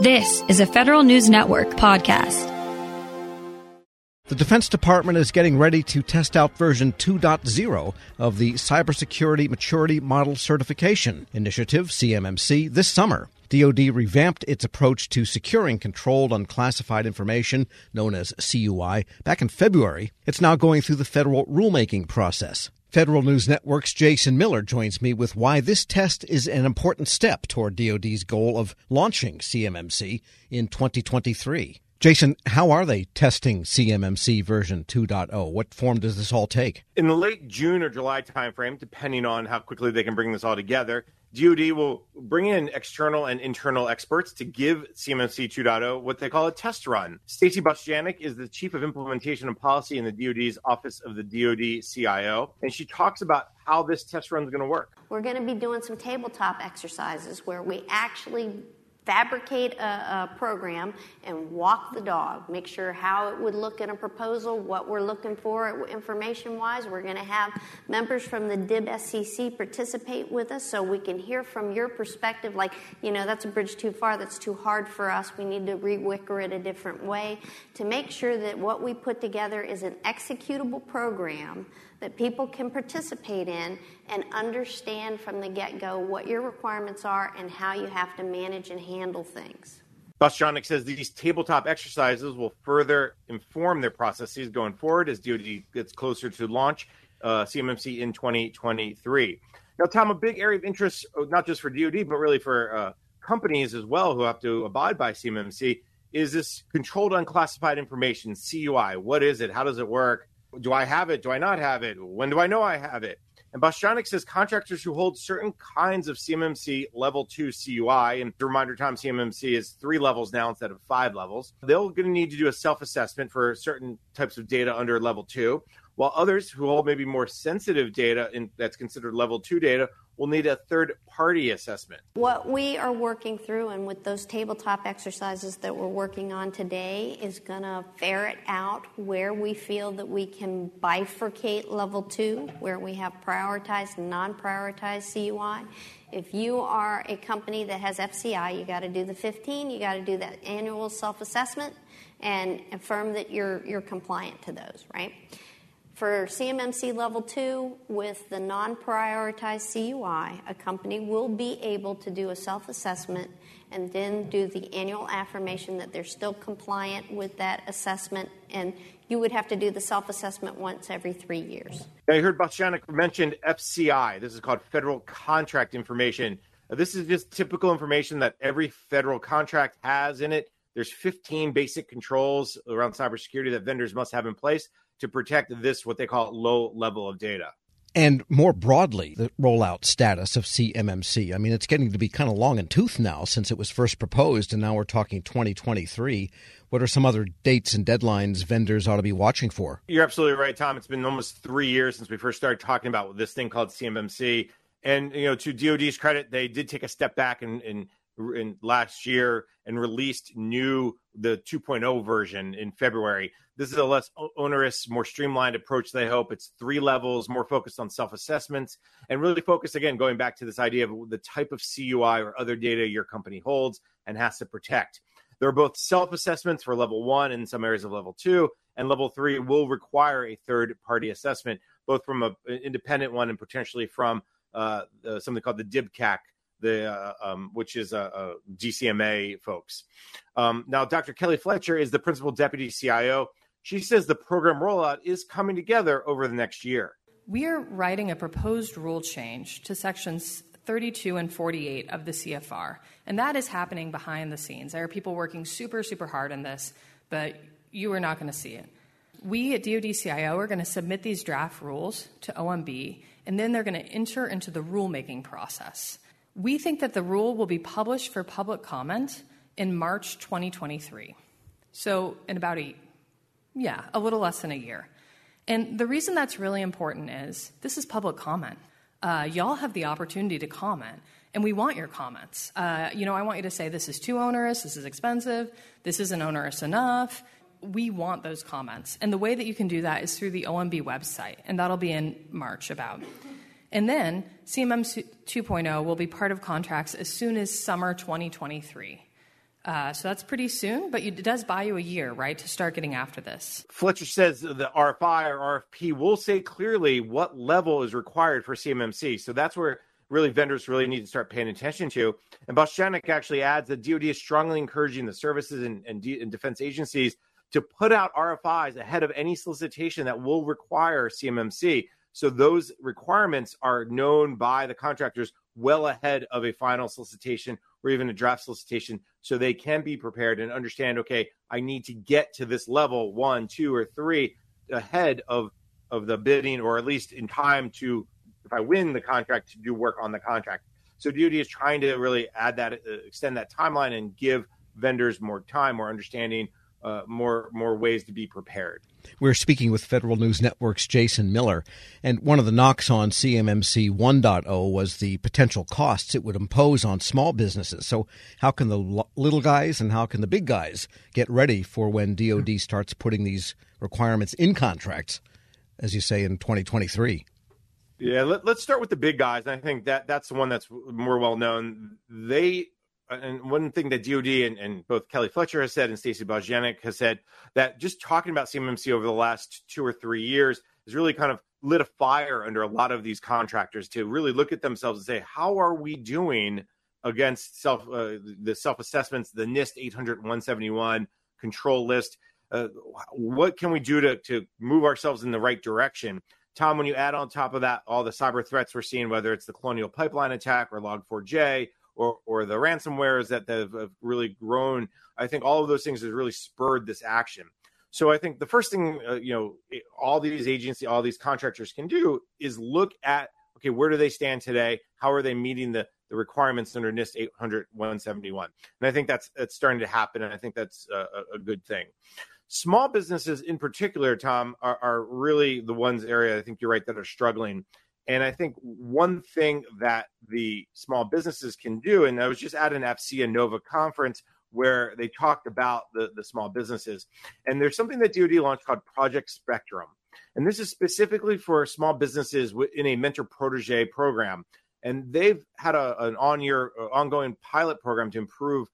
This is a Federal News Network podcast. The Defense Department is getting ready to test out version 2.0 of the Cybersecurity Maturity Model Certification Initiative, CMMC, this summer. DoD revamped its approach to securing controlled unclassified information, known as CUI, back in February. It's now going through the federal rulemaking process. Federal News Network's Jason Miller joins me with why this test is an important step toward DoD's goal of launching CMMC in 2023. Jason, how are they testing CMMC version 2.0? What form does this all take? In the late June or July timeframe, depending on how quickly they can bring this all together, DoD will bring in external and internal experts to give CMMC 2.0 what they call a test run. Stacy Bostjanek is the Chief of Implementation and Policy in the DoD's Office of the DoD CIO, and she talks about how this test run is going to work. We're going to be doing some tabletop exercises where we actually fabricate a, a, program and walk the dog. Make sure how it would look in a proposal, what we're looking for information wise. We're going to have members from the DIB SCC participate with us so we can hear from your perspective like, you know, that's a bridge too far, that's too hard for us. We need to rewicker it a different way to make sure that what we put together is an executable program that people can participate in and understand from the get go what your requirements are and how you have to manage and handle things. Bostjanek says these tabletop exercises will further inform their processes going forward as DoD gets closer to launch uh, CMMC in 2023. Now, Tom, a big area of interest, uh, not just for DoD, but really for uh, companies as well who have to abide by CMMC, is this controlled unclassified information, CUI. What is it? How does it work? Do I have it? Do I not have it? When do I know I have it? And Bostjanek says contractors who hold certain kinds of CMMC level two CUI, and reminder time CMMC is three levels now instead of five levels, they're going to need to do a self assessment for certain types of data under level two, while others who hold maybe more sensitive data in, that's considered level two data will need a third party assessment. What we are working through, and with those tabletop exercises that we're working on today, is going to ferret out where we feel that we can bifurcate level two, where we have prioritized and non prioritized CUI. If you are a company that has FCI, you got to do the 15, you got to do that annual self assessment and affirm that you're, you're compliant to those, right? For CMMC level two, with the non prioritized CUI, a company will be able to do a self assessment and then do the annual affirmation that they're still compliant with that assessment. And you would have to do the self assessment once every three years. Now, I heard Bostjanek mentioned FCI. This is called Federal Contract Information. This is just typical information that every federal contract has in it. There's 15 basic controls around cybersecurity that vendors must have in place to protect this, what they call low level of data. And more broadly, the rollout status of CMMC. I mean, it's getting to be kind of long in tooth now since it was first proposed, and now we're talking 2023. What are some other dates and deadlines vendors ought to be watching for? You're absolutely right, Tom. It's been almost three years since we first started talking about this thing called CMMC. And, you know, to DOD's credit, they did take a step back and, and in last year and released new the 2.0 version in February. This is a less onerous, more streamlined approach. They hope it's three levels, more focused on self assessments, and really focused again, going back to this idea of the type of CUI or other data your company holds and has to protect. There are both self assessments for level one and some areas of level two, and level three will require a third party assessment, both from an independent one and potentially from uh, something called the DIBCAC the uh, um, which is uh, uh, DCMA folks. Um, now, Dr. Kelly Fletcher is the principal deputy CIO. She says the program rollout is coming together over the next year. We are writing a proposed rule change to sections 32 and 48 of the CFR, and that is happening behind the scenes. There are people working super, super hard on this, but you are not going to see it. We at DoD CIO are going to submit these draft rules to OMB, and then they're going to enter into the rulemaking process. We think that the rule will be published for public comment in March 2023. So, in about a, yeah, a little less than a year. And the reason that's really important is this is public comment. Uh, y'all have the opportunity to comment, and we want your comments. Uh, you know, I want you to say this is too onerous, this is expensive, this isn't onerous enough. We want those comments. And the way that you can do that is through the OMB website, and that'll be in March about. And then CMM 2.0 will be part of contracts as soon as summer 2023. Uh, so that's pretty soon, but it does buy you a year, right, to start getting after this. Fletcher says the RFI or RFP will say clearly what level is required for CMMC. So that's where really vendors really need to start paying attention to. And Bostjanek actually adds that DoD is strongly encouraging the services and, and, and defense agencies to put out RFIs ahead of any solicitation that will require CMMC. So those requirements are known by the contractors well ahead of a final solicitation or even a draft solicitation so they can be prepared and understand okay i need to get to this level one two or three ahead of of the bidding or at least in time to if i win the contract to do work on the contract. So DoD is trying to really add that uh, extend that timeline and give vendors more time more understanding uh, more more ways to be prepared. We're speaking with Federal News Network's Jason Miller, and one of the knocks on CMMC 1.0 was the potential costs it would impose on small businesses. So, how can the little guys and how can the big guys get ready for when DoD starts putting these requirements in contracts, as you say in 2023? Yeah, let, us start with the big guys. I think that that's the one that's more well known. They and one thing that DoD and, and both Kelly Fletcher has said and Stacy Bostjanek has said that just talking about CMMC over the last two or three years has really kind of lit a fire under a lot of these contractors to really look at themselves and say, how are we doing against self uh, the self assessments, the NIST 800 171 control list? Uh, what can we do to to move ourselves in the right direction? Tom, when you add on top of that all the cyber threats we're seeing, whether it's the Colonial Pipeline attack or Log4j or or the ransomwares that have, have really grown. I think all of those things has really spurred this action. So I think the first thing uh, you know all these agencies, all these contractors can do is look at okay, where do they stand today? How are they meeting the the requirements under NIST 800 171? And I think that's that's starting to happen, and I think that's a, a good thing. Small businesses, in particular, Tom, are, are really the ones area I think you're right that are struggling. And I think one thing that the small businesses can do, and I was just at an AFCEA Nova conference where they talked about the, the small businesses. And there's something that DoD launched called Project Spectrum. And this is specifically for small businesses in a mentor protege program. And they've had a, an on year uh, ongoing pilot program to improve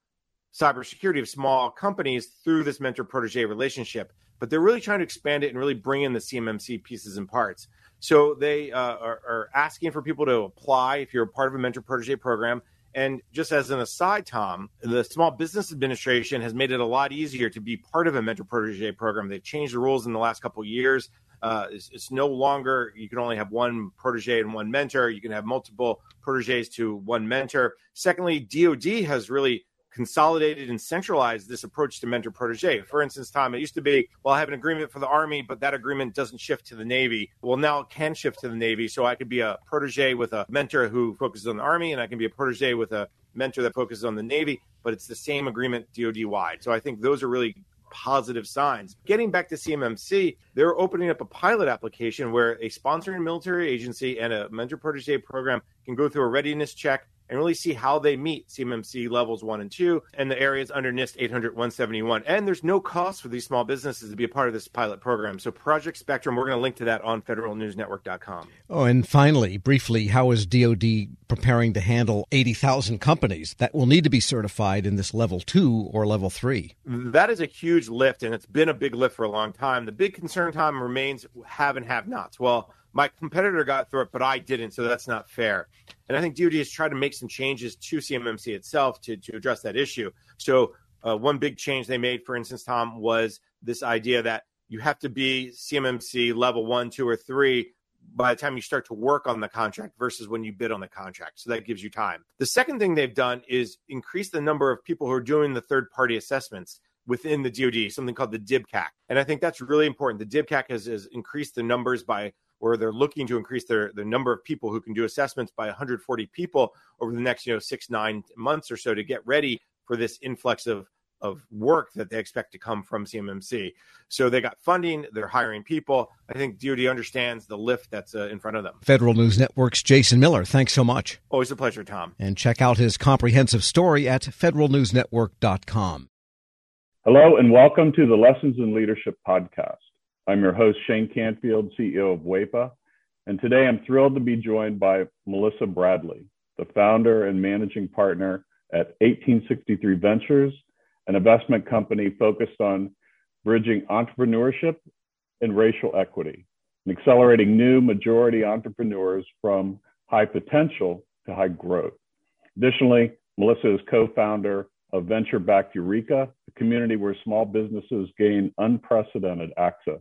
cybersecurity of small companies through this mentor protege relationship. But they're really trying to expand it and really bring in the CMMC pieces and parts. So they uh, are, are, asking for people to apply if you're a part of a mentor protege program. And just as an aside, Tom, the Small Business Administration has made it a lot easier to be part of a mentor protege program. They've changed the rules in the last couple of years. Uh, it's, it's, no longer you can only have one protege and one mentor. You can have multiple proteges to one mentor. Secondly, DoD has really consolidated and centralized this approach to mentor protege. For instance, Tom, it used to be, well, I have an agreement for the Army, but that agreement doesn't shift to the Navy. Well, now it can shift to the Navy. So I could be a protege with a mentor who focuses on the Army, and I can be a protege with a mentor that focuses on the Navy, but it's the same agreement DoD wide. So I think those are really positive signs. Getting back to CMMC, they're opening up a pilot application where a sponsoring military agency and a mentor protege program can go through a readiness check and really see how they meet CMMC levels one and two and the areas under NIST 800 171. And there's no cost for these small businesses to be a part of this pilot program. So Project Spectrum, we're going to link to that on federalnewsnetwork.com. Oh, and finally, briefly, how is DoD preparing to handle 80,000 companies that will need to be certified in this level two or level three? That is a huge lift, and it's been a big lift for a long time. The big concern, time remains have and have nots. Well, my competitor got through it, but I didn't, so that's not fair. And I think DoD has tried to make some changes to CMMC itself to, to address that issue. So, uh, one big change they made, for instance, Tom, was this idea that you have to be CMMC level one, two, or three by the time you start to work on the contract versus when you bid on the contract. So that gives you time. The second thing they've done is increase the number of people who are doing the third party assessments within the DoD, something called the DIBCAC. And I think that's really important. The DIBCAC has, has increased the numbers by where they're looking to increase their the number of people who can do assessments by 140 people over the next you know six nine months or so to get ready for this influx of of work that they expect to come from CMMC. So they got funding, they're hiring people. I think DoD understands the lift that's uh, in front of them. Federal News Network's Jason Miller, thanks so much. Always a pleasure, Tom. And check out his comprehensive story at federalnewsnetwork.com. Hello, and welcome to the Lessons in Leadership podcast. I'm your host, Shane Canfield, CEO of WEPA, and today I'm thrilled to be joined by Melissa Bradley, the founder and managing partner at 1863 Ventures an investment company focused on bridging entrepreneurship and racial equity and accelerating new majority entrepreneurs from high potential to high growth. Additionally, Melissa is co founder of venture backed Ureeka, a community where small businesses gain unprecedented access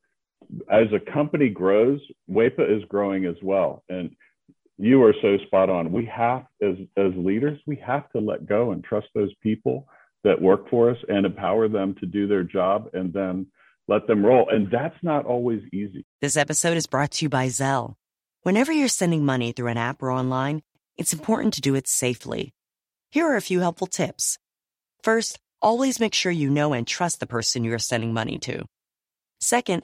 as a company grows, WEPA is growing as well. And you are so spot on. We have, as, as leaders, we have to let go and trust those people that work for us and empower them to do their job and then let them roll. And that's not always easy. This episode is brought to you by Zelle. Whenever you're sending money through an app or online, it's important to do it safely. Here are a few helpful tips. First, always make sure you know and trust the person you are sending money to. Second,